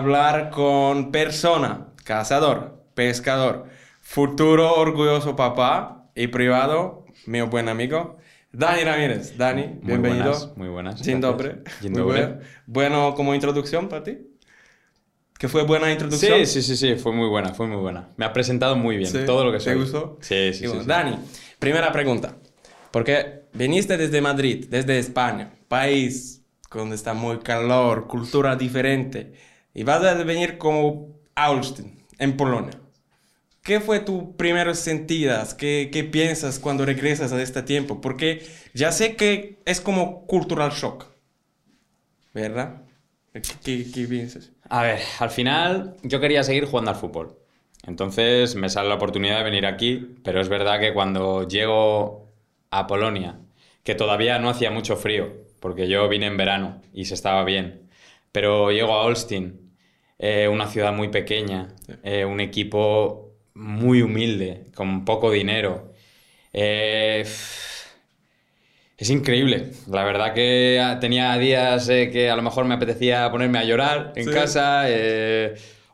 hablar con persona, cazador, pescador, futuro orgulloso papá y privado, mi buen amigo, Dani Ramírez. Dani, Muy bienvenido. buenas, muy buenas. Dzień dobry. Dzień Muy dobry. bueno. Bueno, como introducción para ti. ¿Que fue buena introducción? Sí, sí, sí, sí, fue muy buena, fue muy buena. Me ha presentado muy bien, Sí, todo lo que ¿te soy. gustó? Sí, sí, sí. Dani, primera pregunta. Porque viniste desde Madrid, desde España, país donde está muy calor, cultura diferente, y vas a venir como Austin, en Polonia. ¿Qué fue tus primeros sentidas? ¿Qué, ¿Qué piensas cuando regresas a este tiempo? Porque ya sé que es como cultural shock, ¿verdad? ¿Qué, qué, piensas? A ver, al final yo quería seguir jugando al fútbol. Entonces me sale la oportunidad de venir aquí, pero es verdad que cuando llego a Polonia, que todavía no hacía mucho frío, porque yo vine en verano y se estaba bien, pero llego a Olsztyn, eh, una ciudad muy pequeña, eh, un equipo muy humilde, con poco dinero. Eh, es increíble. La verdad que tenía días que a lo mejor me apetecía ponerme a llorar en Sí. casa,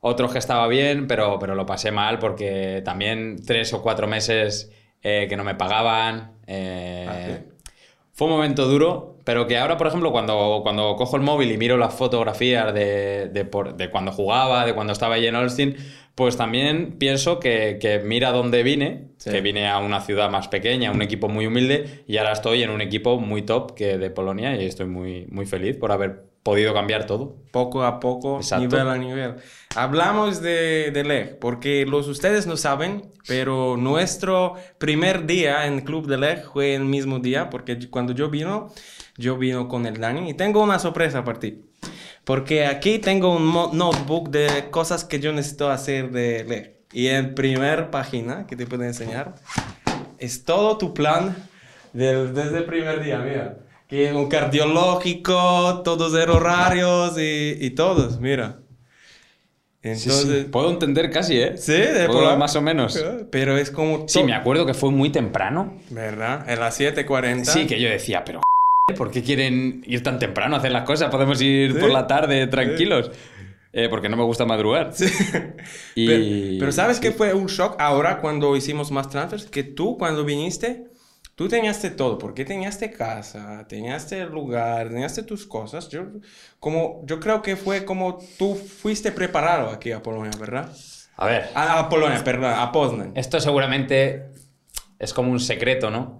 otros que estaba bien, pero, pero lo pasé mal porque también tres o cuatro meses que no me pagaban. Ah, sí. Fue un momento duro, pero que ahora, por ejemplo, cuando, cuando cojo el móvil y miro las fotografías de, de, por- de cuando jugaba, de cuando estaba allí en Austin, pues también pienso que, que mira dónde vine, Sí. que vine a una ciudad más pequeña, un equipo muy humilde, y ahora estoy en un equipo muy top que de Polonia y estoy muy, muy feliz por haber podido cambiar todo. poco a poco, Exacto. nivel a nivel. Hablamos de, de Leg, porque los ustedes no saben, pero nuestro primer día en Club de Leg fue el mismo día, porque cuando yo vino, yo vino con el Dani y tengo una sorpresa para ti. Porque aquí tengo un notebook de cosas que yo necesito hacer de Leg. Y en primer página, que te puedo enseñar, es todo tu plan del- desde el primer día, mira. Que un cardiológico, todos los horarios y, y todos, mira. Entonces, Puedo entender casi, ¿eh? sí, de Puedo más o menos. Pero es como... Sí, me acuerdo que fue muy temprano. ¿Verdad? En las 7.40. Sí, que yo decía, pero ¿por qué quieren ir tan temprano a hacer las cosas? Podemos ir Sí. por la tarde tranquilos. Eh, porque no me gusta madrugar. Sí. Y- Pero, pero ¿sabes qué fue un shock ahora cuando hicimos más transfers? Que tú cuando viniste, tú tenías todo, porque tenías casa, tenías el lugar, tenías tus cosas. Yo, como, yo creo que fue como tú fuiste preparado aquí a Polonia, ¿verdad? A ver, A, a Polonia, perdón, a Poznan. esto seguramente es como un secreto, ¿no?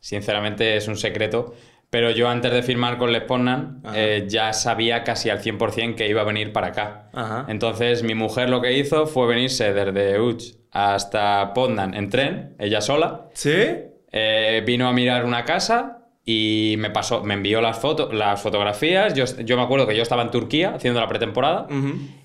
Sinceramente es un secreto. Pero yo antes de firmar con Les Poznan, eh, ya sabía casi al 100% que iba a venir para acá. Ajá. Entonces mi mujer lo que hizo fue venirse desde Uch hasta Poznan en tren, ella sola. ¿Sí? Eh, vino a mirar una casa y me pasó, me envió las fotos, las fotografías. Yo, yo me acuerdo que yo estaba en Turquía haciendo la pretemporada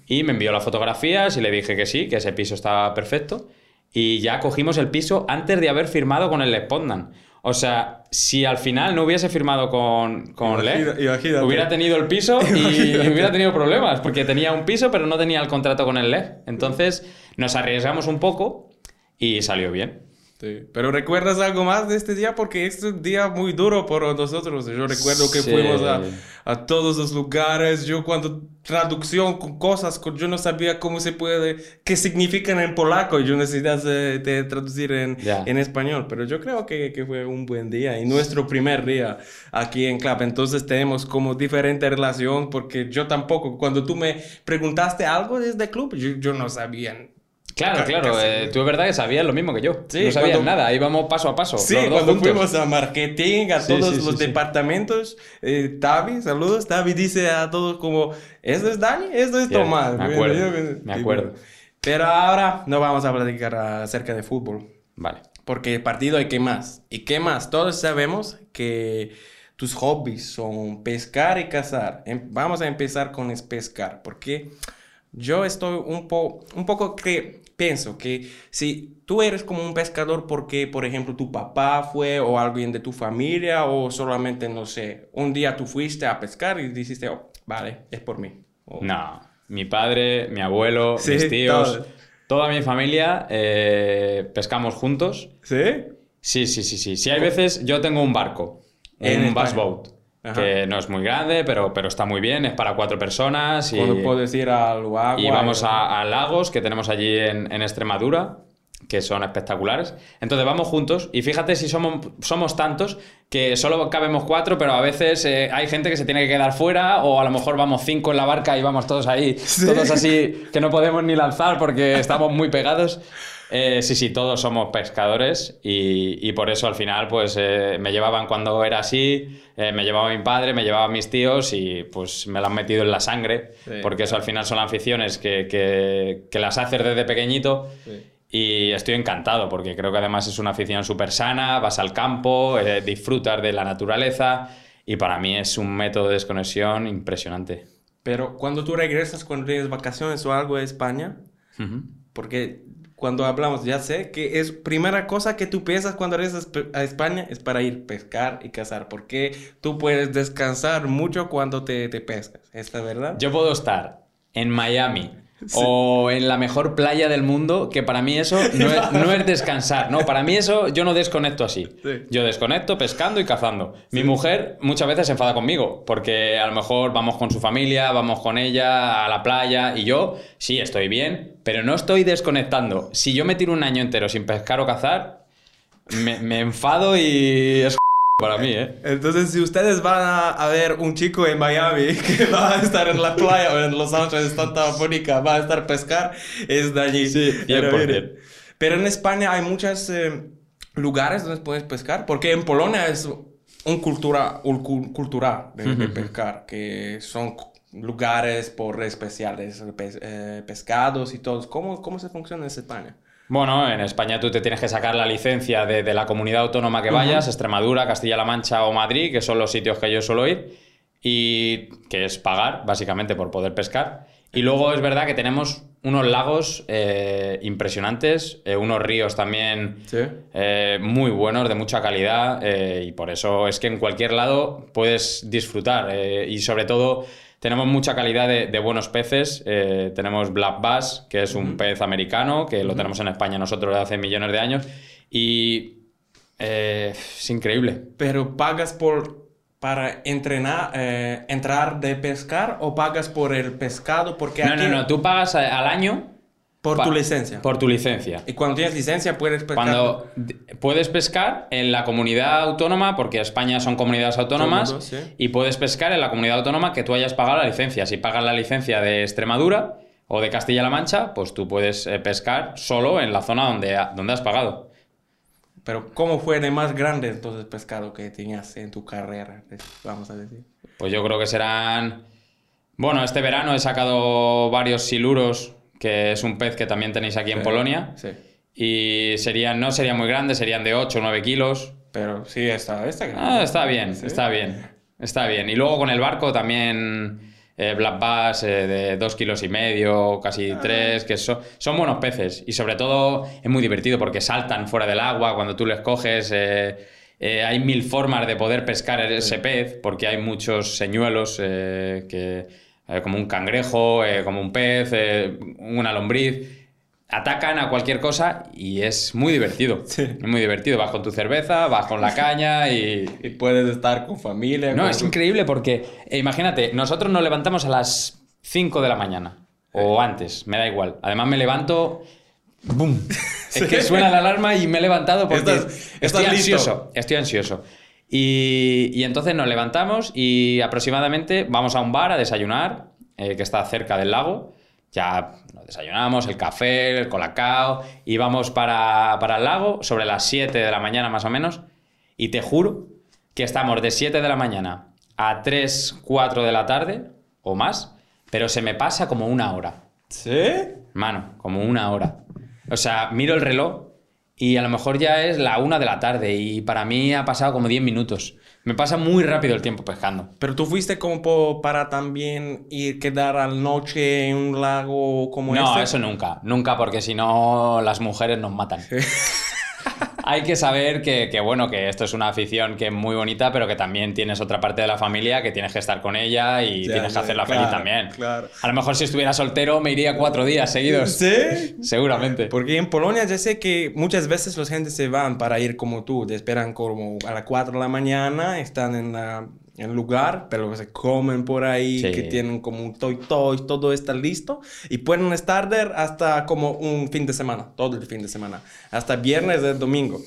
y me envió las fotografías y le dije que sí, que ese piso estaba perfecto. Y ya cogimos el piso antes de haber firmado con el Lespondan. O sea, si al final no hubiese firmado con, con imagínate. hubiera tenido el piso y Imagínate. hubiera tenido problemas, porque tenía un piso pero no tenía el contrato con el Le. Entonces nos arriesgamos un poco y salió bien. Sí. Pero ¿recuerdas algo más de este día? Porque este es un día muy duro para nosotros. Yo recuerdo que Sí. fuimos a, a todos los lugares. Yo cuando traducción con cosas, con- yo no sabía cómo se puede, qué significan en polaco. Yo necesitaba de, de traducir en, Ya. en español. Pero yo creo que, que fue un buen día y nuestro primer día aquí en Club. Entonces tenemos como diferente relación porque yo tampoco, cuando tú me preguntaste algo desde el club, yo, yo no sabía Claro, claro, eh, tú es verdad que sabías lo mismo que yo. Sí, no sabías cuando- nada, íbamos paso a paso. Sí, los dos cuando juntos. fuimos a marketing, a Sí, todos sí, los departamentos, eh, Tavi, saludos, Tavi dice a todos como, ¿esto es Dani? ¿Esto es Tomás? me acuerdo, me acuerdo. Pero ahora no vamos a platicar acerca de fútbol, Vale. porque el partido hay que más. ¿Y qué más? Todos sabemos que tus hobbies son pescar y cazar. Em- Vamos a empezar con es pescar, porque yo estoy un, po un poco que pienso que si tú eres como un pescador porque, por ejemplo, tu papá fue o alguien de tu familia o solamente, no sé, un día tú fuiste a pescar y dijiste, oh, vale, es por mí. O- No, mi padre, mi abuelo, Sí, mis tíos, todos. toda mi familia eh, pescamos juntos. ¿Sí? Sí, sí, sí, sí. Si hay veces, yo tengo un barco, En un España. bass que no es muy grande, pero, pero está muy bien, es para cuatro personas. Y, puedes ir al agua. y vamos a, a lagos que tenemos allí en, en Extremadura, que son espectaculares. Entonces vamos juntos y fíjate si somos, somos tantos que solo cabemos cuatro, pero a veces eh, hay gente que se tiene que quedar fuera o a lo mejor vamos cinco en la barca y vamos todos ahí, todos así que no podemos ni lanzar porque estamos muy pegados. Eh, sí, sí, todos somos pescadores y, y por eso al final pues eh, me llevaban cuando era así, eh, me llevaba mi padre, me llevaban mis tíos y pues me lo han metido en la sangre Sí. porque eso al final son aficiones que, que, que las haces desde pequeñito Sí. y estoy encantado porque creo que además es una afición súper sana, vas al campo, eh, disfrutas de la naturaleza y para mí es un método de desconexión impresionante. Pero cuando tú regresas, cuando tienes vacaciones o algo de España, Ujú. porque cuando hablamos, ya sé que es primera cosa que tú piensas cuando regresas a España es para ir pescar y cazar, porque tú puedes descansar mucho cuando te, te pescas, ¿es la verdad? Yo puedo estar en Miami o en la mejor playa del mundo, que para mí eso no es, no es descansar, ¿no? Para mí eso yo no desconecto así. Sí. Yo desconecto pescando y cazando. Mi mujer muchas veces se enfada conmigo, porque a lo mejor vamos con su familia, vamos con ella a la playa y yo sí estoy bien, pero no estoy desconectando. Si yo me tiro un año entero sin pescar o cazar, me, me enfado y es para mí, ¿eh? Entonces, si ustedes van a, a ver un chico en Miami que va a estar en la playa o en Los Ángeles, Santa Mónica, va a estar a pescar, es allí. Sí, Pero, 100%. miren, pero en España hay muchos lugares donde puedes pescar, porque en Polonia es un cultura, un cu- cultural de, de pescar, que son lugares por especiales, pes- eh, pescados y todo. ¿Cómo, ¿Cómo se funciona en España? Bueno, en España tú te tienes que sacar la licencia de, de la comunidad autónoma que vayas, Extremadura, Castilla-La Mancha o Madrid, que son los sitios que yo suelo ir, y que es pagar, básicamente, por poder pescar. Y luego es verdad que tenemos unos lagos eh, impresionantes, eh, unos ríos también Sí. eh, muy buenos, de mucha calidad, y por eso es que en cualquier lado puedes disfrutar. y sobre todo tenemos mucha calidad de, de buenos peces. eh, tenemos Black Bass, que es un pez americano, que lo tenemos en España nosotros desde hace millones de años, y eh, es increíble. Pero pagas por para entrenar, eh, entrar de pescar o pagas por el pescado porque No, aquí no, no, tú pagas al año por pa- tu licencia. Por tu licencia. Y cuando tienes licencia puedes pescar. Cuando puedes pescar en la comunidad autónoma, porque España son comunidades autónomas, sí. y puedes pescar en la comunidad autónoma que tú hayas pagado la licencia. Si pagas la licencia de Extremadura o de Castilla-La Mancha, pues tú puedes eh, pescar solo en la zona donde, ha- donde has pagado. Pero ¿cómo fue de más grande entonces pescado que tenías en tu carrera? Vamos a decir. Pues yo creo que serán... Bueno, este verano he sacado varios siluros, que es un pez que también tenéis aquí en Sí, Polonia. Sí. Y serían, no serían muy grandes, serían de 8 o 9 kilos. Pero sí, está, está. Ah, está bien, Sí. está bien. Está bien. Y luego con el barco también eh, Black Bass eh, de dos kilos y medio, casi Ah. tres, que son, son buenos peces. Y sobre todo es muy divertido porque saltan fuera del agua cuando tú les coges. eh, eh, hay mil formas de poder pescar ese pez porque hay muchos señuelos eh, que, eh, como un cangrejo, eh, como un pez, eh, una lombriz. Atacan a cualquier cosa y es muy divertido. Sí. Es muy divertido. Vas con tu cerveza, vas con la caña y, Y puedes estar con familia. no, con- es increíble porque, imagínate, nosotros nos levantamos a las 5 de la mañana. O antes, me da igual. Además me levanto... ¡Bum! Es que suena la alarma y me he levantado porque Estás- estoy estás listo. ansioso. Estoy ansioso. Y, y entonces nos levantamos y aproximadamente vamos a un bar a desayunar, eh, que está cerca del lago. Ya nos desayunamos, el café, el colacao, y vamos para, para el lago sobre las 7 de la mañana más o menos. Y te juro que estamos de 7 de la mañana a 3, 4 de la tarde o más, pero se me pasa como una hora. ¿Sí? Mano, como una hora. O sea, miro el reloj y a lo mejor ya es la una de la tarde y para mí ha pasado como 10 minutos. Me pasa muy rápido el tiempo pescando. Pero tú fuiste como para también ir quedar al noche en un lago como no, este. eso nunca. Nunca porque si no las mujeres nos matan. Hay que saber que, que, bueno, que esto es una afición que es muy bonita, pero que también tienes otra parte de la familia que tienes que estar con ella y Ya, tienes que ya, hacerla claro, feliz también. claro. A lo mejor si estuviera soltero me iría cuatro días seguidos. ¿Sí? Seguramente. Porque en Polonia ya sé que muchas veces los gente se van para ir como tú, te esperan como a las 4 de la mañana, están en la, en lugar, pero que se comen por ahí, Sí. que tienen como un toy toy, todo está listo y pueden estar there hasta como un fin de semana, todo el fin de semana, hasta viernes del domingo.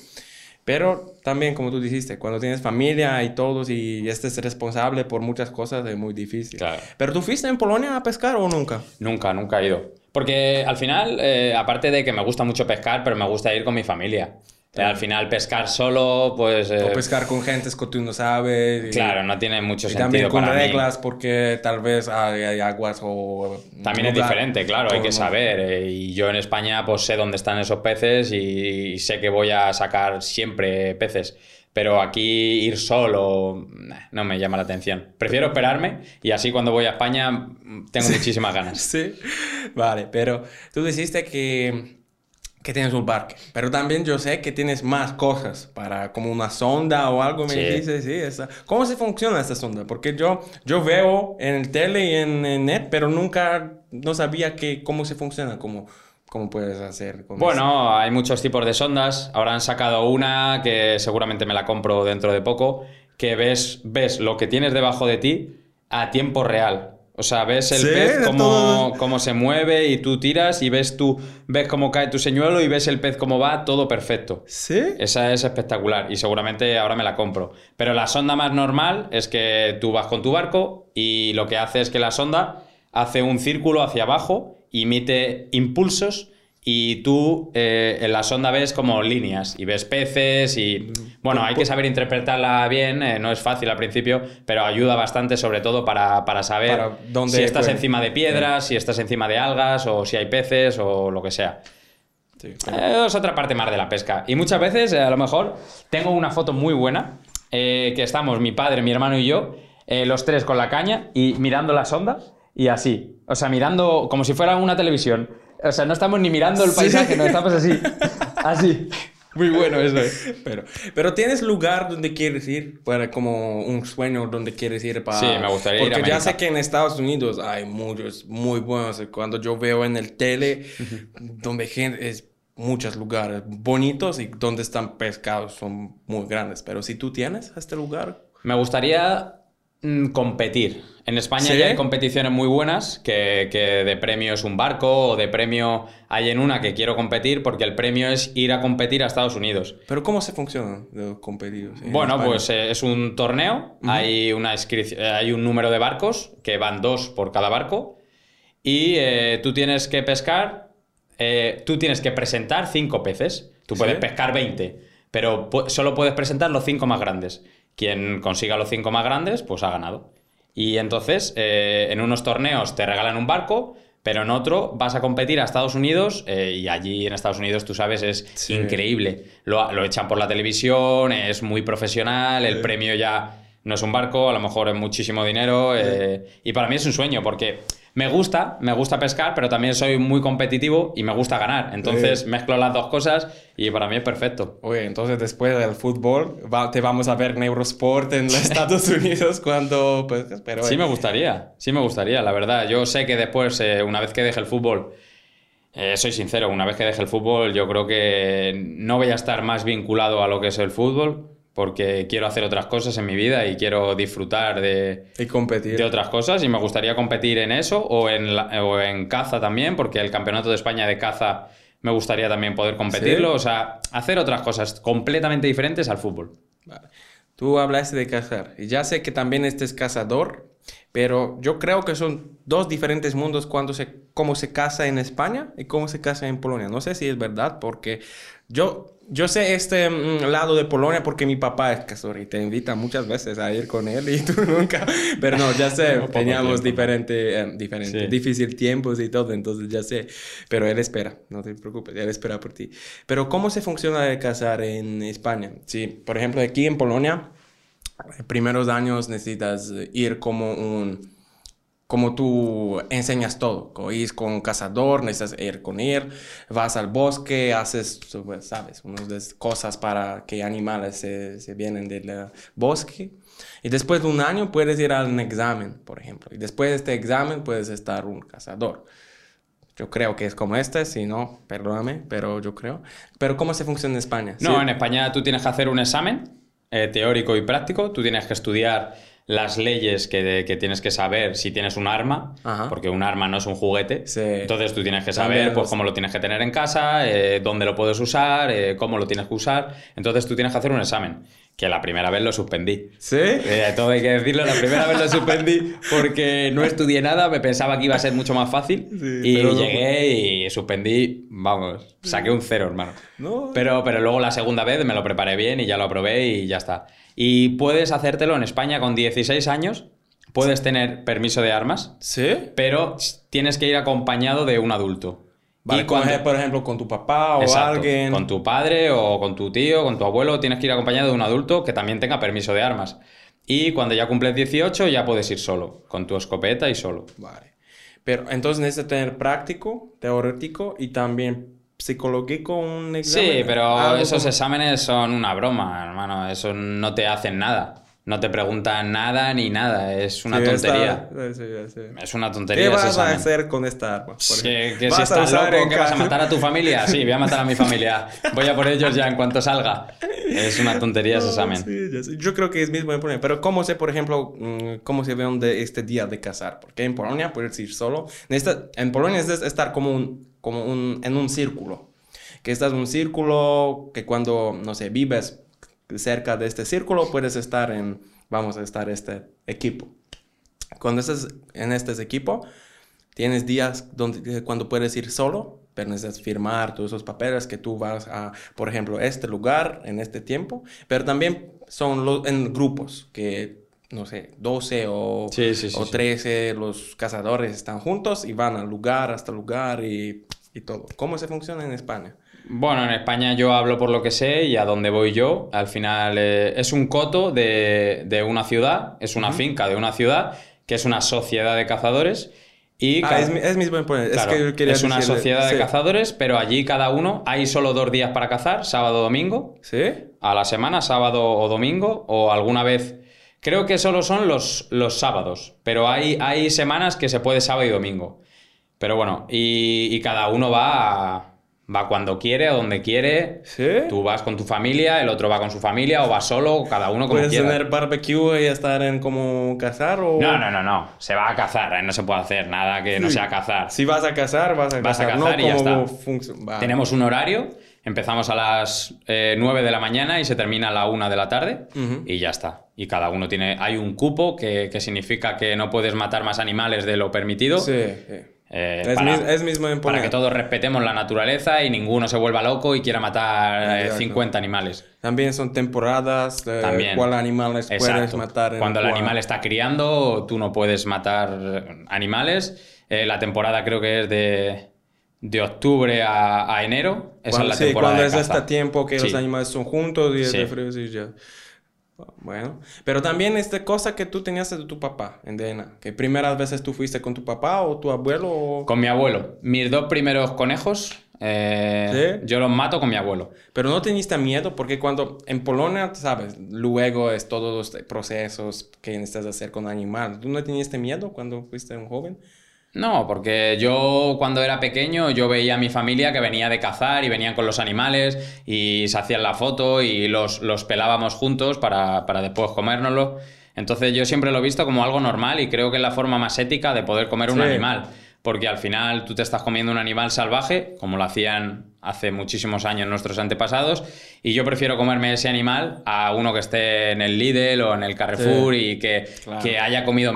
Pero también, como tú dijiste, cuando tienes familia y todos y estés responsable por muchas cosas es muy difícil. Claro. ¿Pero tú fuiste en Polonia a pescar o nunca? Nunca, nunca he ido. Porque al final, eh, aparte de que me gusta mucho pescar, pero me gusta ir con mi familia. Eh, al final, pescar solo, pues. eh, O pescar con gentes que tú no sabes. y- claro, no tiene mucho Y sentido. también con para mí. reglas porque tal vez hay, hay aguas o... También es lugar- diferente, claro, hay que saber. eh, Y yo en España, pues sé dónde están esos peces y, sé que voy a sacar siempre peces. Pero aquí ir solo nah, no me llama la atención. Prefiero esperarme y así cuando voy a España mm, tengo muchísimas ganas. Sí, vale, pero tú dijiste que, que tienes un parque, pero también yo sé que tienes más cosas para como una sonda o algo, me Sí. dijiste, sí, esa. ¿Cómo se funciona esta sonda? Porque yo, yo veo en el tele y en, en net, pero nunca, no sabía que, cómo se funciona, cómo, cómo puedes hacer con eso. Bueno, hay muchos tipos de sondas. Ahora han sacado una que seguramente me la compro dentro de poco, que ves, ves lo que tienes debajo de ti a tiempo real. O sea, ves el Sí, pez cómo, cómo se mueve y tú tiras y ves tú, ves cómo cae tu señuelo y ves el pez cómo va, todo perfecto. ¿Sí? Esa es espectacular y seguramente ahora me la compro. Pero la sonda más normal es que tú vas con tu barco y lo que hace es que la sonda hace un círculo hacia abajo, emite impulsos y tú eh, en la sonda ves como líneas y ves peces y... Bueno, hay que saber interpretarla bien, eh, no es fácil al principio, pero ayuda bastante sobre todo para, para saber Para dónde si estás encima de piedras, si estás encima de algas o si hay peces o lo que sea. Sí. Eh, es otra parte más de la pesca. Y muchas veces, a lo mejor, tengo una foto muy buena, que estamos mi padre, mi hermano y yo, los tres con la caña y mirando la sonda y así. O sea, mirando como si fuera una televisión. O sea, no estamos ni mirando el Sí. paisaje, no estamos así. Así. Muy bueno eso. eh. Pero, pero tienes lugar donde quieres ir para como un sueño donde quieres ir para Sí, me gustaría ir a porque ya sé que en Estados Unidos hay muchos muy buenos cuando yo veo en el tele donde gente es muchos lugares bonitos y donde están pescados son muy grandes pero si tú tienes este lugar Me gustaría competir. En España ¿Sí? ya hay competiciones muy buenas, que, que de premio es un barco o de premio hay en una que quiero competir porque el premio es ir a competir a Estados Unidos. pero cómo se funciona los competidos en Bueno, España? pues eh, es un torneo, hay, una eh, hay un número de barcos, que van dos por cada barco, y eh, tú tienes que pescar, eh, tú tienes que presentar cinco peces, tú puedes Sí. pescar 20, pero solo puedes presentar los cinco más grandes. Quien consiga los cinco más grandes, pues ha ganado. Y entonces, eh, en unos torneos te regalan un barco, pero en otro vas a competir a Estados Unidos eh, y allí en Estados Unidos, tú sabes, es Sí. increíble. Lo, lo echan por la televisión, es muy profesional, el premio ya no es un barco, a lo mejor es muchísimo dinero. eh, y para mí es un sueño porque me gusta, me gusta pescar, pero también soy muy competitivo y me gusta ganar. Entonces Sí. mezclo las dos cosas y para mí es perfecto. Oye, entonces después del fútbol va- te vamos a ver en Eurosport en los Estados Unidos cuando pues pero Sí me gustaría, sí me gustaría, la verdad. Yo sé que después, eh, una vez que deje el fútbol, eh, soy sincero, una vez que deje el fútbol, yo creo que no voy a estar más vinculado a lo que es el fútbol, porque quiero hacer otras cosas en mi vida y quiero disfrutar de, y competir de otras cosas y me gustaría competir en eso o en, la- o en caza también, porque el Campeonato de España de caza me gustaría también poder competirlo, ¿Sí? o sea, hacer otras cosas completamente diferentes al fútbol. Vale. Tú hablaste de cazar y ya sé que también este es cazador, pero yo creo que son dos diferentes mundos cuando se cómo se caza en España y cómo se caza en Polonia. No sé si es verdad porque yo yo sé este mm, lado de Polonia porque mi papá es cazador y te invita muchas veces a ir con él y tú nunca. Pero no, ya sé, teníamos diferente, eh, diferente, Sí. difícil tiempos y todo, entonces ya sé. Pero él espera, no te preocupes, él espera por ti. Pero ¿cómo se funciona el cazar en España? Sí, por ejemplo, aquí en Polonia, primeros años necesitas eh, ir como un como tú enseñas todo, ir con un cazador, necesitas ir con él, vas al bosque, haces, pues, sabes, unas cosas para que animales se, se vienen del eh, bosque. Y después de un año puedes ir a un examen, por ejemplo. Y después de este examen puedes estar un cazador. Yo creo que es como este, si no, perdóname, pero yo creo. Pero ¿cómo se funciona en España? No, Sí. en España tú tienes que hacer un examen eh, teórico y práctico. Tú tienes que estudiar las leyes que, que tienes que saber si tienes un arma, Ajá. porque un arma no es un juguete. Sí. Entonces tú tienes que También saber pues, cómo lo tienes que tener en casa, eh, dónde lo puedes usar, eh, cómo lo tienes que usar. Entonces tú tienes que hacer un examen, que la primera vez lo suspendí. ¿Sí? Eh, todo hay que decirlo, la primera vez lo suspendí porque no estudié nada, me pensaba que iba a ser mucho más fácil Sí, y no llegué y suspendí, vamos, saqué un cero, hermano. No. Pero, pero luego la segunda vez me lo preparé bien y ya lo aprobé y ya está. Y puedes hacértelo en España con 16 años, puedes tener permiso de armas, ¿Sí? pero tienes que ir acompañado de un adulto. Vale, y con- cuando- por ejemplo, con tu papá o Exacto. alguien. Con tu padre o con tu tío, con tu abuelo, tienes que ir acompañado de un adulto que también tenga permiso de armas. Y cuando ya cumples 18 ya puedes ir solo, con tu escopeta y solo. Vale. Pero entonces necesitas tener práctico, teórico y también psicológico un examen. Sí, pero esos exámenes son una broma, hermano. Eso no te hacen nada. No te preguntan nada ni nada. Es una Sí, tontería. está- sí, sí. Es una tontería. ¿Qué vas a hacer con esta arma? Que, que si ¿Vas a estás loco, que vas a matar a tu familia. Sí, voy a matar a mi familia. Voy a por ellos ya en cuanto salga. Es una tontería ese examen. Yo creo que es mismo en Polonia. Pero ¿cómo sé, por ejemplo, mm, cómo se ve de este día de cazar? Porque en Polonia puedes ir solo. En Polonia necesitas estar como, un, como un, en un círculo. Que estás en un círculo que cuando, no sé, vives cerca de este círculo, puedes estar en, vamos a estar este equipo. Cuando estás en este equipo, tienes días donde, eh, cuando puedes ir solo, pero necesitas firmar todos esos papeles que tú vas a, por ejemplo, este lugar en este tiempo, pero también son lo- en grupos que, no sé, 12 o, Sí, sí, sí, o sí. 13 los cazadores están juntos y van al lugar, hasta lugar y, y todo. ¿Cómo se funciona en España? Bueno, en España yo hablo por lo que sé y a dónde voy yo. Al final eh, es un coto de, de una ciudad, es una finca de una ciudad, que es una sociedad de cazadores. Y Ah, es, mi- es mismo. Claro, es que yo quería es una decirle- sociedad de cazadores, pero allí cada uno hay solo dos días para cazar, sábado o domingo, ¿Sí? a la semana, sábado o domingo, o alguna vez. Creo que solo son los, los sábados, pero hay, hay semanas que se puede sábado y domingo. Pero bueno, y, y cada uno va, a- va cuando quiere, a donde quiere. ¿Sí? Tú vas con tu familia, el otro va con su familia, o va solo, cada uno como ¿Puedes quiera. tener barbecue y estar en como cazar o...? No, no, no, no. Se va a cazar, ¿eh? no se puede hacer nada que no sea cazar. Si vas a cazar, vas a Vas a cazar. cazar no y ya está. Tenemos un horario, empezamos a las eh, 9 de la mañana y se termina a la 1 de la tarde y ya está. Y cada uno tiene, hay un cupo que, que significa que no puedes matar más animales de lo permitido. Sí, sí. Eh, Es, para, mis- es mismo para que todos respetemos la naturaleza y ninguno se vuelva loco y quiera matar eh, Exacto. 50 animales. También son temporadas de También. cuál animales puedes Exacto. matar. en Cuando el animal está criando, tú no puedes matar animales. Eh, la temporada creo que es de, de octubre a, a enero. Esa Cuando, es la sí, temporada cuando de es caza. este tiempo que los animales son juntos y es Sí. de frío, ya. Bueno, pero también esta cosa que tú tenías de tu papá en DNA, que primeras veces tú fuiste con tu papá o tu abuelo o... Con mi abuelo. Mis dos primeros conejos, eh, ¿Sí? yo los mato con mi abuelo. Pero no tenías miedo porque cuando en Polonia, sabes, luego es todos los procesos que necesitas hacer con animal. ¿Tú no tenías miedo cuando fuiste un joven? No, porque yo cuando era pequeño yo veía a mi familia que venía de cazar y venían con los animales y se hacían la foto y los, los pelábamos juntos para, para después comérnoslos. Entonces yo siempre lo he visto como algo normal y creo que es la forma más ética de poder comer un Sí. animal. Porque al final tú te estás comiendo un animal salvaje, como lo hacían hace muchísimos años nuestros antepasados, y yo prefiero comerme ese animal a uno que esté en el Lidl o en el Carrefour y que, Claro. que haya comido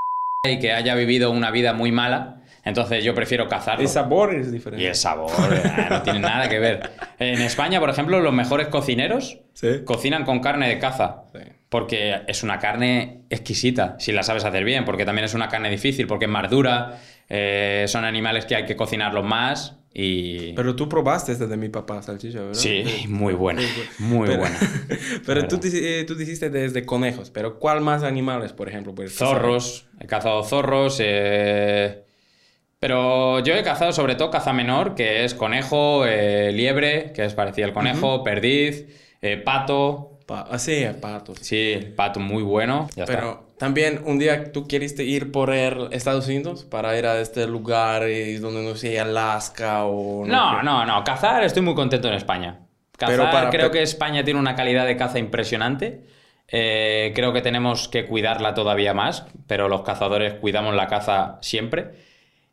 y que haya vivido una vida muy mala. Entonces yo prefiero cazarlo. El sabor es diferente. Y el sabor, eh, no tiene nada que ver. En España, por ejemplo, los mejores cocineros Sí. cocinan con carne de caza. Sí. Porque es una carne exquisita, si la sabes hacer bien, porque también es una carne difícil, porque es más dura, eh, son animales que hay que cocinarlos más y... Pero tú probaste este de mi papá, salchicha, ¿verdad? sí, muy buena, sí. muy Pero- buena. Pero tú, eh, tú dijiste desde conejos, pero ¿cuál más animales, por ejemplo? Pues, Zorros, he cazado zorros, eh, pero yo he cazado sobre todo caza menor, que es conejo, eh, liebre, que es parecido al conejo, perdiz, eh, pato, Pa- ah, sí, patos. sí, el pato muy bueno, ya está. Pero también un día tú quieres ir por el Estados Unidos para ir a este lugar donde no sé, Alaska o... No, sé. no, no, cazar estoy muy contento en España. Cazar, Pero para- creo que España tiene una calidad de caza impresionante. Eh, creo que tenemos que cuidarla todavía más, pero los cazadores cuidamos la caza siempre.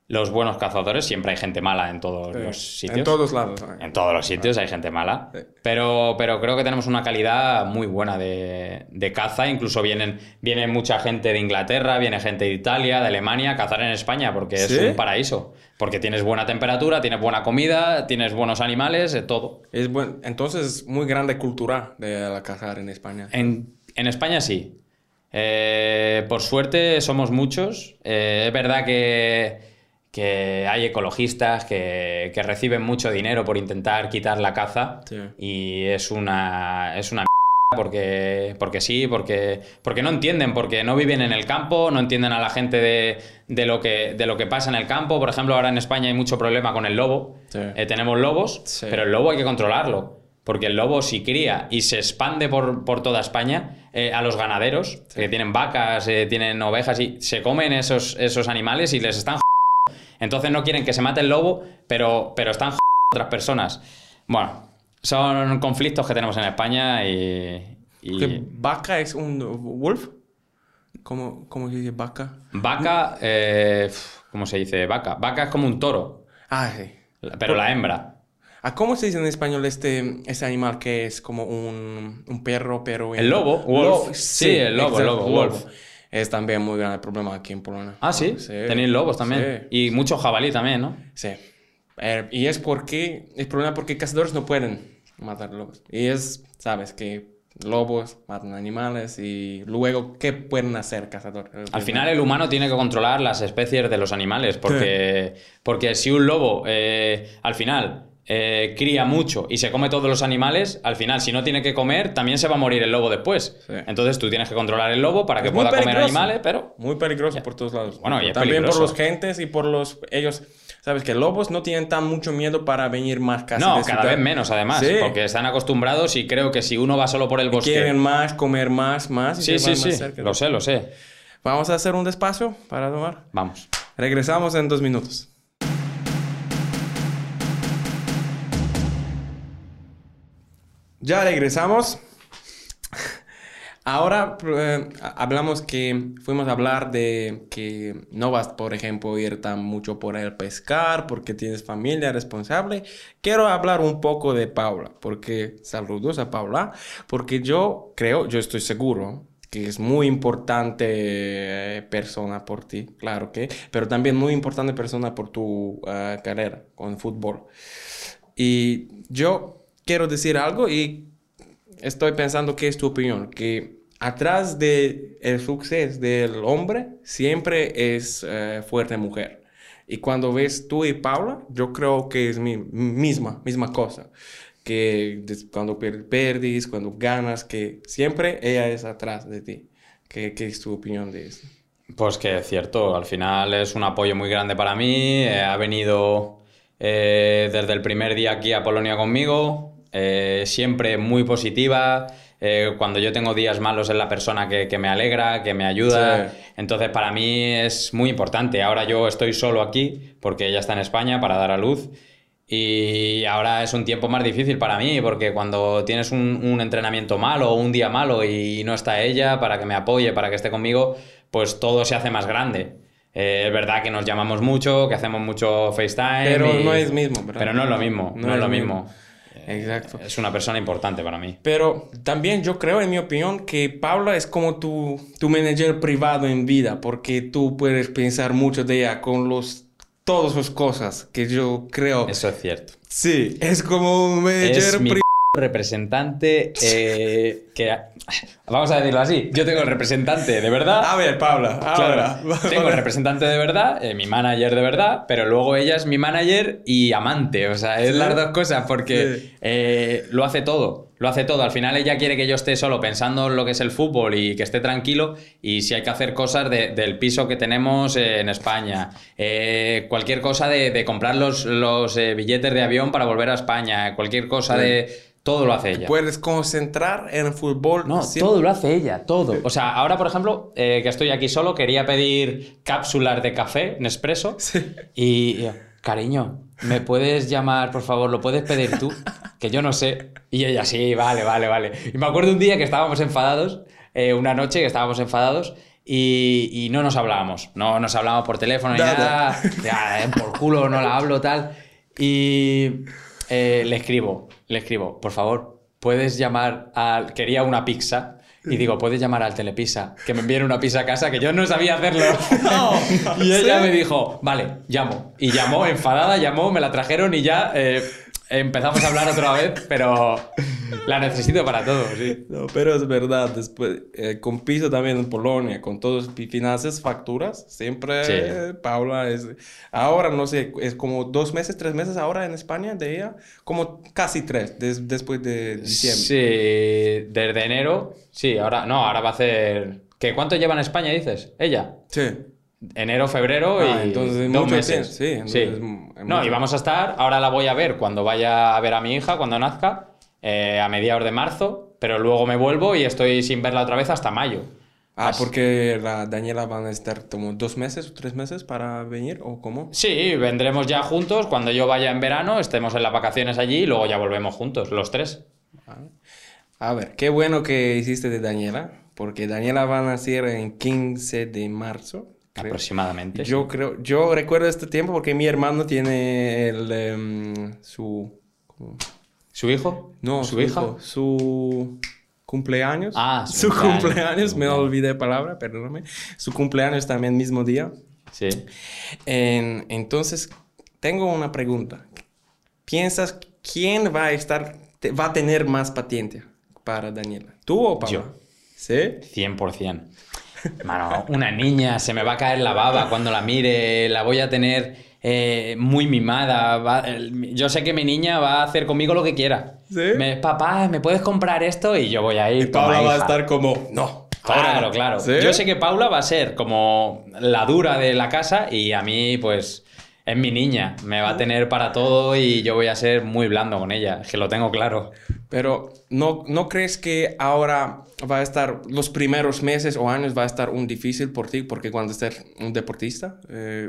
Los buenos cazadores, siempre hay gente mala en todos Sí. los sitios. En todos lados. ¿eh? En todos los sitios hay gente mala. Sí. Pero, pero creo que tenemos una calidad muy buena de, de caza. Incluso vienen, viene mucha gente de Inglaterra, viene gente de Italia, de Alemania a cazar en España porque es un paraíso. Porque tienes buena temperatura, tienes buena comida, tienes buenos animales, todo. Es buen- entonces es muy grande cultura de la cazar en España. En, en España sí. Eh, por suerte somos muchos. Eh, es verdad que, que hay ecologistas que, que reciben mucho dinero por intentar quitar la caza. Sí. Y es una, es una porque, porque sí, porque, porque no entienden, porque no viven en el campo, no entienden a la gente de, de lo que, de lo que pasa en el campo. Por ejemplo, ahora en España hay mucho problema con el lobo. Sí. Eh, tenemos lobos, Sí. pero el lobo hay que controlarlo. Porque el lobo si cría y se expande por, por toda España eh, a los ganaderos, que tienen vacas, eh, tienen ovejas y se comen esos, esos animales y les están Entonces no quieren que se mate el lobo, pero, pero están otras personas. Bueno, son conflictos que tenemos en España y... y- ¿Qué vaca es un wolf? ¿Cómo, cómo se dice vaca? Vaca, eh, ¿cómo se dice? Vaca. Vaca es como un toro, Ah, sí. pero la hembra. ¿A cómo se dice en español este, este animal que es como un, un perro, pero... en- El lobo, wolf. Sí, el lobo, el lobo, wolf. Es también muy grande problema aquí en Polonia. Ah, sí. Tenéis lobos también. Sí. Y mucho jabalí también, ¿no? Sí. Eh, y es porque... El problema porque cazadores no pueden matar lobos. Y es, sabes, que lobos matan animales y luego, ¿qué pueden hacer cazadores? Al final el humano tiene que controlar las especies de los animales, porque, porque si un lobo eh, al final eh, cría mucho y se come todos los animales, al final si no tiene que comer, también se va a morir el lobo después. Sí. Entonces tú tienes que controlar el lobo para que Es muy pueda comer animales, pero... Muy peligroso por todos lados. Bueno, y es También peligroso. por los gentes y por los... Ellos... Sabes que lobos no tienen tan mucho miedo para venir más casi No, de cada ciudad. vez menos además, Sí. porque están acostumbrados y creo que si uno va solo por el bosque... Quieren más, comer más, más. y Sí, sí, sí, cerca. lo sé, lo sé. Vamos a hacer un despacio para tomar. Vamos. Regresamos en dos minutos. Ya regresamos. Ahora eh, hablamos que fuimos a hablar de que no vas, por ejemplo, ir tan mucho por el pescar porque tienes familia responsable. Quiero hablar un poco de Paula, porque saludos a Paula, porque yo creo, yo estoy seguro que es muy importante eh, persona por ti, claro que, pero también muy importante persona por tu eh, carrera con fútbol. Y yo quiero decir algo y estoy pensando que es tu opinión, que atrás de el suceso del hombre siempre es eh, fuerte mujer. Y cuando ves tú y Paula, yo creo que es mi misma, misma cosa. Que cuando per- perdis, cuando ganas, que siempre ella es atrás de ti. ¿Qué, qué es tu opinión de eso? Pues que es cierto, al final es un apoyo muy grande para mí. eh, ha venido eh, desde el primer día aquí a Polonia conmigo, eh, siempre muy positiva. eh, cuando yo tengo días malos es la persona que, que me alegra, que me ayuda. Sí. Entonces para mí es muy importante. Ahora yo estoy solo aquí porque ella está en España para dar a luz. Y ahora es un tiempo más difícil para mí porque cuando tienes un, un entrenamiento malo o un día malo y no está ella para que me apoye, para que esté conmigo, pues todo se hace más grande. Eh, es verdad que nos llamamos mucho, que hacemos mucho FaceTime. Pero y- no es mismo, ¿verdad? Pero no es lo mismo, no, es lo mismo. Exacto. Es una persona importante para mí. Pero también yo creo, en mi opinión, que Paula es como tu, tu manager privado en vida, porque tú puedes pensar mucho de ella con los, todas las cosas que yo creo. Eso es cierto. Sí, es como un manager Es mi representante eh, que... Vamos a decirlo así. Yo tengo el representante de verdad. A ver, Paula, ahora. Claro, tengo el representante de verdad, eh, mi manager de verdad, pero luego ella es mi manager y amante. O sea, es Sí. las dos cosas porque Sí. eh, lo hace todo. Lo hace todo. Al final ella quiere que yo esté solo pensando en lo que es el fútbol y que esté tranquilo. Y si hay que hacer cosas de- del piso que tenemos eh, en España, eh, cualquier cosa de, de comprar los, los billetes de avión para volver a España, cualquier cosa Sí. de... Todo lo hace ella. Puedes concentrar en el fútbol. No, siempre. todo lo hace ella, todo. O sea, ahora, por ejemplo, eh, que estoy aquí solo, quería pedir cápsulas de café, Nespresso. Sí. Y, yo, cariño, ¿me puedes llamar, por favor? ¿Lo puedes pedir tú? Que yo no sé. Y ella, sí, vale, vale, vale. Y me acuerdo un día que estábamos enfadados eh, una noche que estábamos enfadados y, y no nos hablábamos. No nos hablábamos por teléfono ni Nada. nada. Ya, eh, por culo no la hablo, tal. Y eh, le escribo, le escribo, por favor, puedes llamar al. Quería una pizza. Y digo, puedes llamar al Telepizza, que me envíen una pizza a casa, que yo no sabía hacerlo. y ella me dijo, vale, llamo. Y llamó, enfadada, llamó, me la trajeron y ya eh, empezamos a hablar otra vez, pero la necesito para todo, sí. No, pero es verdad, después, eh, con piso también en Polonia, con todos finanzas, facturas, siempre Sí. eh, Paula es... Ahora, no sé, es como dos meses, tres meses ahora en España de ella, como casi tres, des- después de diciembre. Sí, desde enero. Sí, ahora no, ahora va a hacer. ¿Qué, ¿Cuánto lleva en España, dices? Ella. Sí. Enero, febrero y Ah, entonces dos meses. sí, entonces es No, y vamos a estar. Ahora la voy a ver cuando vaya a ver a mi hija, cuando nazca, eh, a mediados de marzo. Pero luego me vuelvo y estoy sin verla otra vez hasta mayo. Ah, Así- porque la Daniela van a estar como dos meses o tres meses para venir, ¿o cómo? Sí, vendremos ya juntos. Cuando yo vaya en verano, estemos en las vacaciones allí y luego ya volvemos juntos, los tres. A ver, qué bueno que hiciste de Daniela, porque Daniela va a nacer en 15 de marzo. Creo. Aproximadamente. Yo creo, yo recuerdo este tiempo porque mi hermano tiene el, em, su, ¿cómo? ¿Su hijo? no, ¿Su, hija? hijo, su cumpleaños. Ah, su su cumpleaños, me olvidé de palabra, perdóname. Su cumpleaños también mismo día. Sí. En- entonces, tengo una pregunta. ¿Piensas quién va a estar, te- va a tener más paciencia para Daniela? ¿Tú o Paula? Yo. ¿Sí? 100%. Mano, una niña, se me va a caer la baba cuando la mire, la voy a tener eh, muy mimada. va- yo sé que mi niña va a hacer conmigo lo que quiera. ¿Sí? Me, Papá, ¿me puedes comprar esto? Y yo voy a ir. Y Paula "Toma, va a hija". estar como, no. Claro, no". claro. ¿Sí? Yo sé que Paula va a ser como la dura de la casa y a mí, pues, es mi niña. Me va a tener para todo y yo voy a ser muy blando con ella. Es que lo tengo claro. Pero ¿no, ¿no crees que ahora va a estar, los primeros meses o años va a estar un difícil por ti? Porque cuando estés un deportista, eh,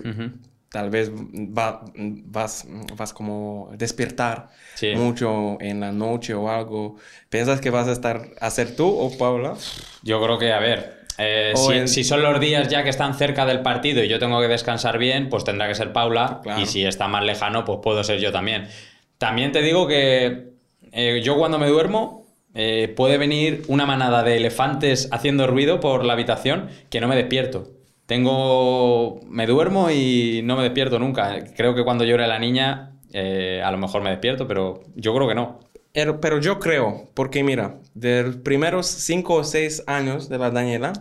tal vez va- vas, vas como despertar Sí. mucho en la noche o algo. ¿Piensas que vas a estar a ser tú o Paula? Yo creo que, a ver, eh, si, son los días ya que están cerca del partido y yo tengo que descansar bien, pues tendrá que ser Paula. Claro. Y si está más lejano, pues puedo ser yo también. También te digo que eh, yo cuando me duermo eh, puede venir una manada de elefantes haciendo ruido por la habitación que no me despierto. Tengo... Me duermo y no me despierto nunca. Creo que cuando llore la niña, eh, a lo mejor me despierto, pero yo creo que no. Pero, pero yo creo, porque mira, de los primeros cinco o seis años de la Daniela,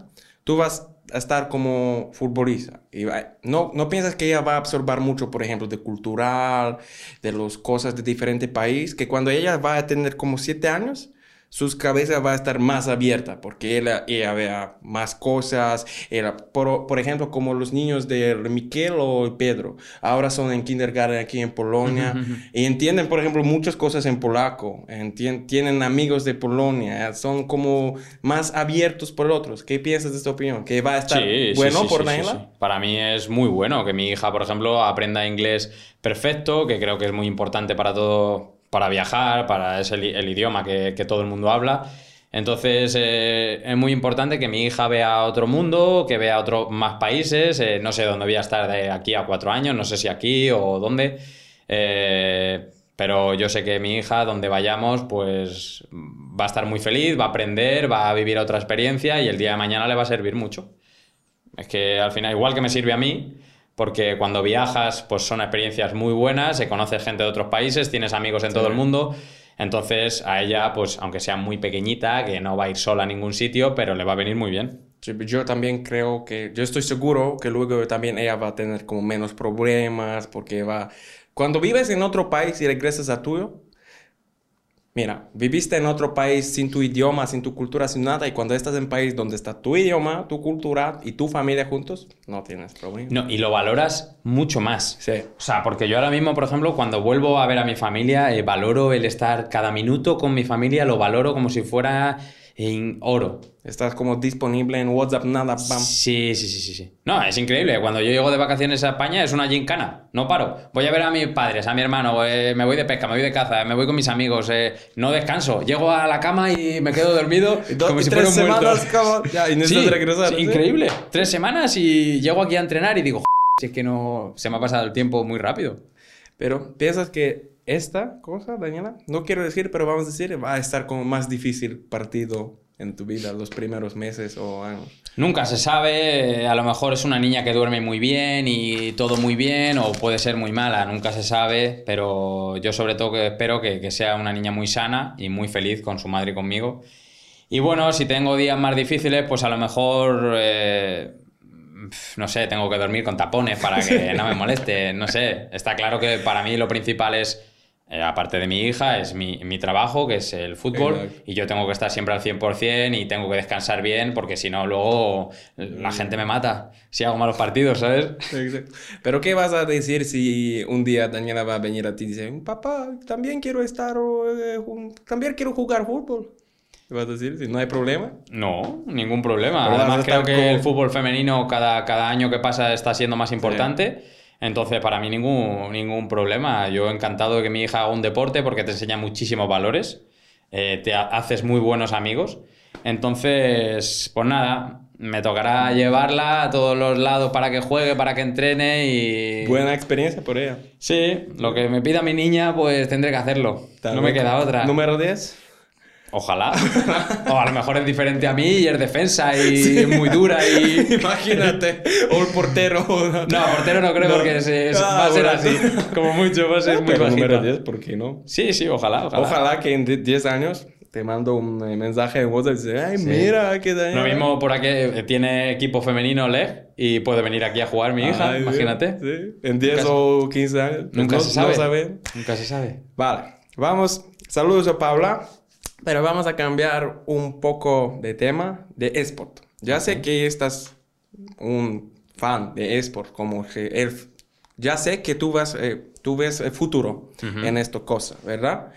tú vas a estar como futbolista. Y no, no piensas que ella va a absorber mucho, por ejemplo, de cultural, de las cosas de diferente país, que cuando ella va a tener como siete años, sus cabezas va a estar más abierta, porque ella, ella vea más cosas. ella- por, por ejemplo, como los niños de Miquel o Pedro, ahora son en kindergarten aquí en Polonia, y entienden, por ejemplo, muchas cosas en polaco, entien- tienen amigos de Polonia, son como más abiertos por otros. ¿Qué piensas de esta opinión? ¿Que va a estar Sí, bueno sí, por sí, sí, Daniela? Para mí es muy bueno que mi hija, por ejemplo, aprenda inglés perfecto, que creo que es muy importante para todo, para viajar, para es el, idioma que, que todo el mundo habla. Entonces eh, es muy importante que mi hija vea otro mundo, que vea otros más países. eh, no sé dónde voy a estar de aquí a cuatro años, no sé si aquí o dónde. eh, pero yo sé que mi hija, donde vayamos, pues va a estar muy feliz, va a aprender, va a vivir otra experiencia y el día de mañana le va a servir mucho. Es que al final, igual que me sirve a mí, porque cuando viajas, pues son experiencias muy buenas, se conoces gente de otros países, tienes amigos en todo el mundo. Entonces, a ella, pues, aunque sea muy pequeñita, que no va a ir sola a ningún sitio, pero le va a venir muy bien. Yo también creo que, yo estoy seguro que luego también ella va a tener como menos problemas porque va, cuando vives en otro país y regresas a tuyo, mira, viviste en otro país sin tu idioma, sin tu cultura, sin nada y cuando estás en un país donde está tu idioma, tu cultura y tu familia juntos, no tienes problema. No, y lo valoras mucho más. Sí. O sea, porque yo ahora mismo, por ejemplo, cuando vuelvo a ver a mi familia, eh, valoro el estar cada minuto con mi familia, lo valoro como si fuera en oro. Estás como disponible en WhatsApp, nada, pam. Sí, sí, sí, sí, sí. No, es increíble. Cuando yo llego de vacaciones a España es una gincana. No paro. Voy a ver a mis padres, a mi hermano, eh, me voy de pesca, me voy de caza, me voy con mis amigos. eh, no descanso. Llego a la cama y me quedo dormido Dos- como si tres fuera un muerto. semanas, como- ya, y Sí, necesitas regresar. sí, ¿sí? increíble. Tres semanas y llego aquí a entrenar y digo, "Joder, si es que no... Se me ha pasado el tiempo muy rápido. Pero piensas que esta cosa, Daniela, no quiero decir, pero vamos a decir, va a estar como más difícil partido en tu vida los primeros meses o años. Nunca se sabe, a lo mejor es una niña que duerme muy bien y todo muy bien, o puede ser muy mala, nunca se sabe, pero yo sobre todo que espero que, que sea una niña muy sana y muy feliz con su madre y conmigo. Y bueno, si tengo días más difíciles, pues a lo mejor, eh, no sé, tengo que dormir con tapones para que no me moleste, no sé. Está claro que para mí lo principal es, eh, aparte de mi hija, es mi, mi trabajo, que es el fútbol, Exacto. y yo tengo que estar siempre al 100% y tengo que descansar bien, porque si no, luego la gente me mata si hago malos partidos, ¿sabes? Exacto. Pero ¿qué vas a decir si un día Daniela va a venir a ti y dice, papá, también quiero estar, eh, también quiero jugar fútbol? ¿Qué vas a decir? Si no hay problema. No, ningún problema. Pero Además, creo que como- el fútbol femenino cada, cada año que pasa está siendo más importante. Entonces, para mí ningún, ningún problema. Yo encantado de que mi hija haga un deporte porque te enseña muchísimos valores, eh, te ha- haces muy buenos amigos. Entonces, pues nada, me tocará llevarla a todos los lados para que juegue, para que entrene y... Buena experiencia por ella. Sí, lo que me pida mi niña, pues tendré que hacerlo. Tal no me queda otra. Número 10. Ojalá. o a lo mejor es diferente a mí y es defensa y es muy dura y... Imagínate. o el portero. No, portero no creo No. porque es- Ah, va a ser bueno. así. Como mucho va a ser Ah, muy pero bajita. número 10, ¿por qué no? Sí, sí, ojalá, ojalá. Ojalá que en 10 años te mando un eh, mensaje en WhatsApp y dice, ay, Sí. mira, que Daniela. Lo mismo por aquí eh, tiene equipo femenino Leg y puede venir aquí a jugar mi hija, Ay, imagínate. Sí. En 10 Nunca o 15 años. Nunca no, se sabe. No sabe. Nunca se sabe. Vale, vamos. Saludos a Paula. Pero vamos a cambiar un poco de tema de esport. Ya sé que estás un fan de esport, como que el, ya sé que tú, vas, eh, tú ves el futuro en esta cosa, ¿verdad?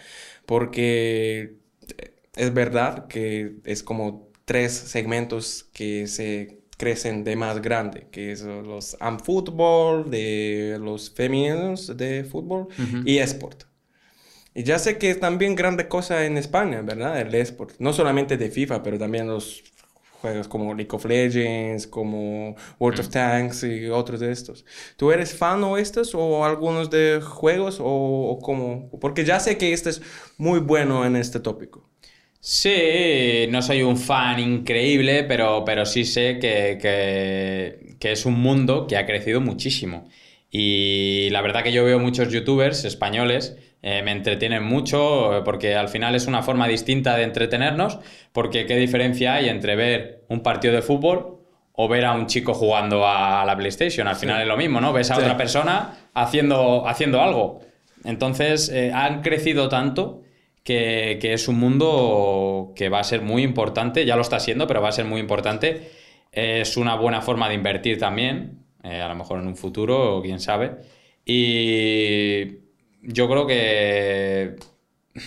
Porque eh, es verdad que es como tres segmentos que se crecen de más grande, que es los fútbol, de los femeninos de fútbol y esport. Y ya sé que es también grande cosa en España, ¿verdad? El esport. No solamente de FIFA, pero también los juegos como League of Legends, como World of Tanks y otros de estos. ¿Tú eres fan o estos o algunos de juegos o, o cómo? Porque ya sé que este es muy bueno en este tópico. Sí, no soy un fan increíble, pero, pero sí sé que, que- que es un mundo que ha crecido muchísimo. Y la verdad que yo veo muchos youtubers españoles, eh, me entretienen mucho, eh, porque al final es una forma distinta de entretenernos, porque qué diferencia hay entre ver un partido de fútbol o ver a un chico jugando a la PlayStation. Al final es lo mismo, ¿no? Ves a Sí. otra persona haciendo, haciendo algo. Entonces, eh, han crecido tanto que, que es un mundo que va a ser muy importante, ya lo está siendo, pero va a ser muy importante. Es una buena forma de invertir también, eh, a lo mejor en un futuro, quién sabe. Y yo creo que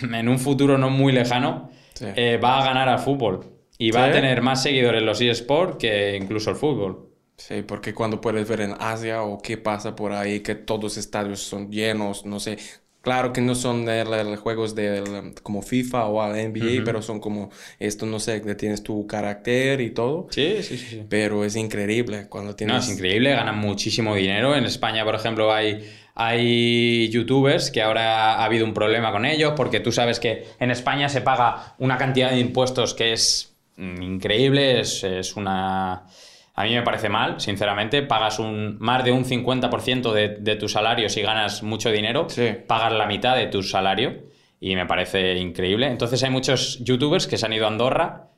en un futuro no muy lejano Sí. eh, va a ganar al fútbol y va ¿Sí? a tener más seguidores los eSports que incluso el fútbol. Sí, porque cuando puedes ver en Asia o qué pasa por ahí, que todos los estadios son llenos, no sé. Claro que no son de los juegos de como FIFA o NBA, pero son como esto, no sé, que tienes tu carácter y todo. Sí, sí, sí. sí. Pero es increíble cuando No, tienes... es increíble, ganan muchísimo dinero. En España, por ejemplo, hay, hay youtubers que ahora ha habido un problema con ellos porque tú sabes que en España se paga una cantidad de impuestos que es mm, increíble, es, es una... A mí me parece mal, sinceramente. Pagas un, más de un 50% de, de tu salario si ganas mucho dinero. Sí. Pagas la mitad de tu salario y me parece increíble. Entonces hay muchos youtubers que se han ido a Andorra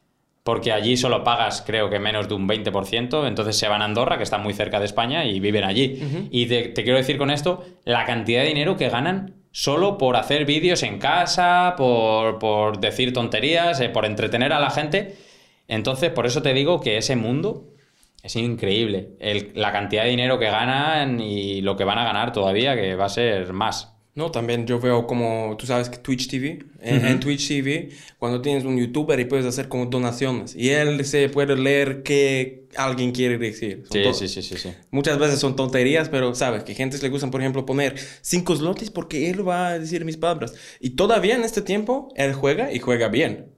porque allí solo pagas creo que menos de un 20%, entonces se van a Andorra, que está muy cerca de España, y viven allí. Y te, te quiero decir con esto, la cantidad de dinero que ganan solo por hacer vídeos en casa, por, por decir tonterías, eh, por entretener a la gente. Entonces, por eso te digo que ese mundo es increíble. El- la cantidad de dinero que ganan y lo que van a ganar todavía, que va a ser más. No, también yo veo como, tú sabes que Twitch TV, en, en Twitch TV, cuando tienes un youtuber y puedes hacer como donaciones y él se puede leer qué alguien quiere decir. Sí, sí, sí, sí, sí. Muchas veces son tonterías, pero sabes que gente le gustan, por ejemplo, poner cinco slotis porque él va a decir mis palabras. Y todavía en este tiempo, él juega y juega bien.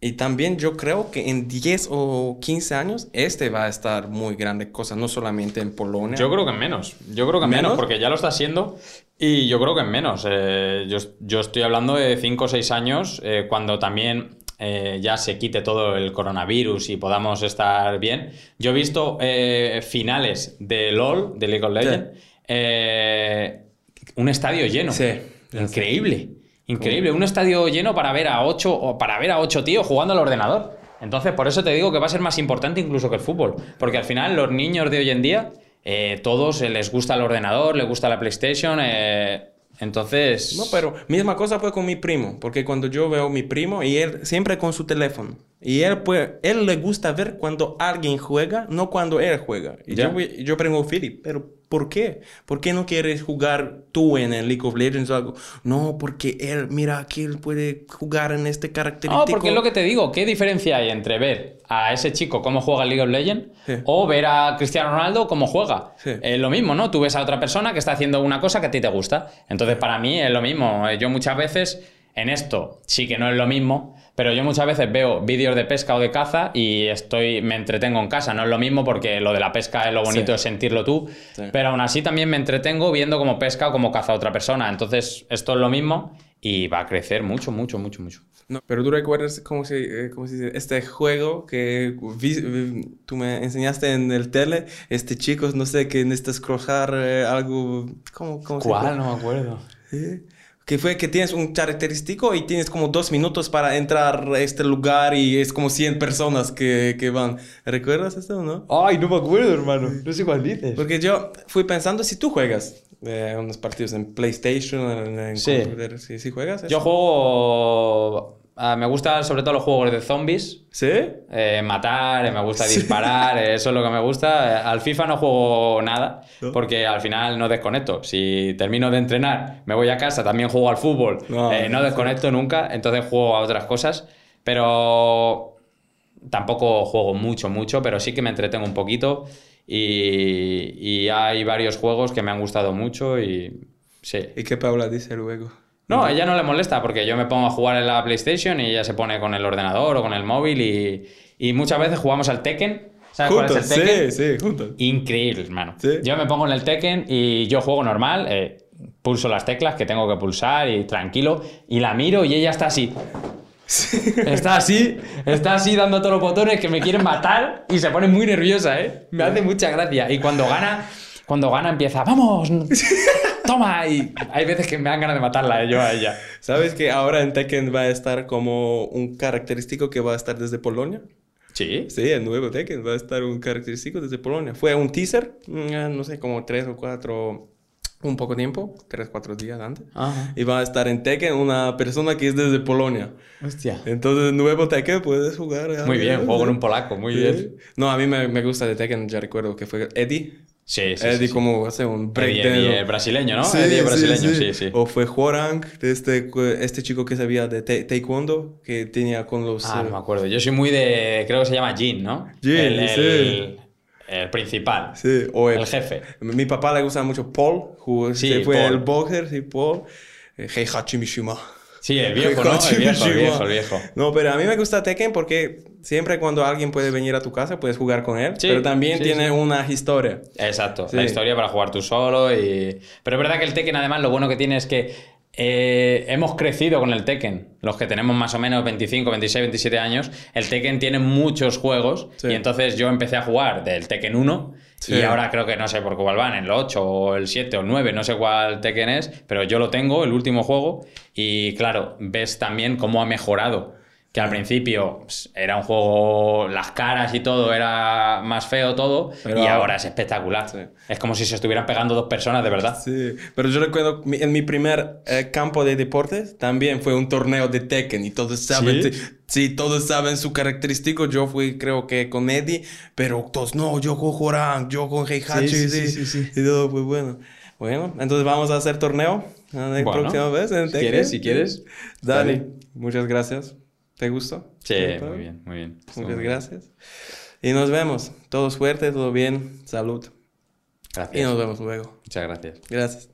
Y también yo creo que en 10 o 15 años, este va a estar muy grande, cosa no solamente en Polonia. Yo creo que en menos. Yo creo que en menos, ¿Menos? porque ya lo está haciendo. Y yo creo que en menos. Eh, yo, yo estoy hablando de 5 o 6 años, eh, cuando también eh, ya se quite todo el coronavirus y podamos estar bien. Yo he visto eh, finales de LOL, de League of Legends, eh, un estadio lleno. Sí, Increíble. Increíble. Un estadio lleno para ver a 8 o para ver a ocho tíos jugando al ordenador. Entonces, por eso te digo que va a ser más importante incluso que el fútbol. Porque al final, los niños de hoy en día, eh, todos eh, les gusta el ordenador, les gusta la PlayStation. eh, entonces. No, pero misma cosa fue con mi primo, porque cuando yo veo a mi primo y él siempre con su teléfono. Y él, pues, él le gusta ver cuando alguien juega, no cuando él juega. Y yo, yo pregunto, Philip, ¿pero por qué? ¿Por qué no quieres jugar tú en el League of Legends o algo? No, porque él, mira, que él puede jugar en este característico. No, porque es lo que te digo, ¿qué diferencia hay entre ver a ese chico cómo juega League of Legends Sí. o ver a Cristiano Ronaldo cómo juega? Sí. Es lo mismo, ¿no? Tú ves a otra persona que está haciendo una cosa que a ti te gusta. Entonces, para mí es lo mismo. Yo muchas veces, en esto, sí que no es lo mismo, pero yo muchas veces veo vídeos de pesca o de caza y estoy, me entretengo en casa. No es lo mismo porque lo de la pesca es lo bonito Sí. de sentirlo tú, Sí. pero aún así también me entretengo viendo cómo pesca o cómo caza otra persona. Entonces, esto es lo mismo y va a crecer mucho, mucho, mucho, mucho. No, pero tú recuerdas cómo se, eh, cómo se dice, este juego que vi- vi- tú me enseñaste en el tele, este chico, no sé, que necesitas cruzar eh, algo, ¿cómo, cómo se llama? No me acuerdo. ¿Eh? Que fue que tienes un característico y tienes como dos minutos para entrar a este lugar y es como 100 personas que, que van. ¿Recuerdas esto o no? Ay, no me acuerdo, hermano. No sé cuál dices. Porque yo fui pensando si tú juegas eh, unos partidos en PlayStation, en, en Sí. computer, si, si juegas. Yo eso? juego. Ah, me gustan sobre todo los juegos de zombies. ¿Sí? eh, matar, eh, me gusta disparar, eh, eso es lo que me gusta. Al FIFA no juego nada, ¿No? porque al final no desconecto. Si termino de entrenar, me voy a casa, también juego al fútbol, No, eh, no desconecto nunca, entonces juego a otras cosas. Pero tampoco juego mucho, mucho, pero sí que me entretengo un poquito. Y, y hay varios juegos que me han gustado mucho y sí. ¿Y qué Paula dice luego? No, a ella no le molesta porque yo me pongo a jugar en la PlayStation y ella se pone con el ordenador o con el móvil y, y muchas veces jugamos al Tekken. ¿Sabes Juntos, cuál es el Tekken? sí, sí, juntos. Increíble, hermano. Sí. Yo me pongo en el Tekken y yo juego normal, eh, pulso las teclas que tengo que pulsar y tranquilo y la miro y ella está así. Está así, está así dando todos los botones que me quieren matar y se pone muy nerviosa, ¿eh? Me hace mucha gracia. Y cuando gana, cuando gana empieza, ¡vamos! ¡Toma! Y hay veces que me dan ganas de matarla eh, yo a ella. ¿Sabes que ahora en Tekken va a estar como un característico que va a estar desde Polonia? Sí. Sí, el nuevo Tekken va a estar un característico desde Polonia. Fue un teaser, mm, no sé, como tres o cuatro, un poco tiempo, tres, cuatro días antes. Ajá. Y va a estar en Tekken una persona que es desde Polonia. Hostia. Entonces, nuevo Tekken puedes jugar. Muy bien, juego con un polaco, muy Sí. bien. No, a mí me, me gusta de Tekken, ya recuerdo que fue Eddie. Sí, sí. Eddie sí, como hace un Eddie, breakdance. Eddie, el brasileño, ¿no? Sí, Eddie, el sí, brasileño, sí, sí. O fue de este, este chico que sabía de ta- taekwondo, que tenía con los... Ah, eh, no me acuerdo. Yo soy muy de. Creo que se llama Jin, ¿no? Jin, el, el- sí. el principal. sí, o El jefe. Mi papá le gusta mucho Paul, who Sí, fue Paul. el boxer, sí, Paul. Eh, Heihachi Mishima. Sí, el viejo, ¿no? El viejo, el Mishima. viejo, el viejo. No, pero a mí me gusta Tekken porque siempre cuando alguien puede venir a tu casa puedes jugar con él, Sí, pero también sí, tiene sí. una historia. Exacto, la historia para jugar tú solo y... Pero es verdad que el Tekken además lo bueno que tiene es que eh, hemos crecido con el Tekken. Los que tenemos más o menos 25, 26, 27 años, el Tekken tiene muchos juegos Sí. y entonces yo empecé a jugar del Tekken 1 Sí. y ahora creo que no sé por cuál van, el 8 o el 7 o el 9, no sé cuál Tekken es, pero yo lo tengo, el último juego, y claro, ves también cómo ha mejorado. Que al principio pues, era un juego, las caras y todo era más feo todo, Pero y ahora- ahora es espectacular. Sí. Es como si se estuvieran pegando dos personas de verdad. Sí, pero yo recuerdo en mi primer eh, campo de deportes también fue un torneo de Tekken y todos saben, ¿Sí? sí, todos saben su característico. Yo fui creo que con Eddie, pero todos no, yo con Joran, yo con Heihachi, Sí, y todo pues bueno. Bueno, entonces vamos a hacer torneo La Bueno, próxima vez en si Tekken. quieres, si quieres. Dani, Dale. muchas gracias. ¿Te gustó? Sí, muy bien, muy bien. Muchas muy bien. gracias. Y nos vemos. Todo suerte, todo bien. Salud. Y Gracias. nos vemos luego. Muchas gracias. Gracias.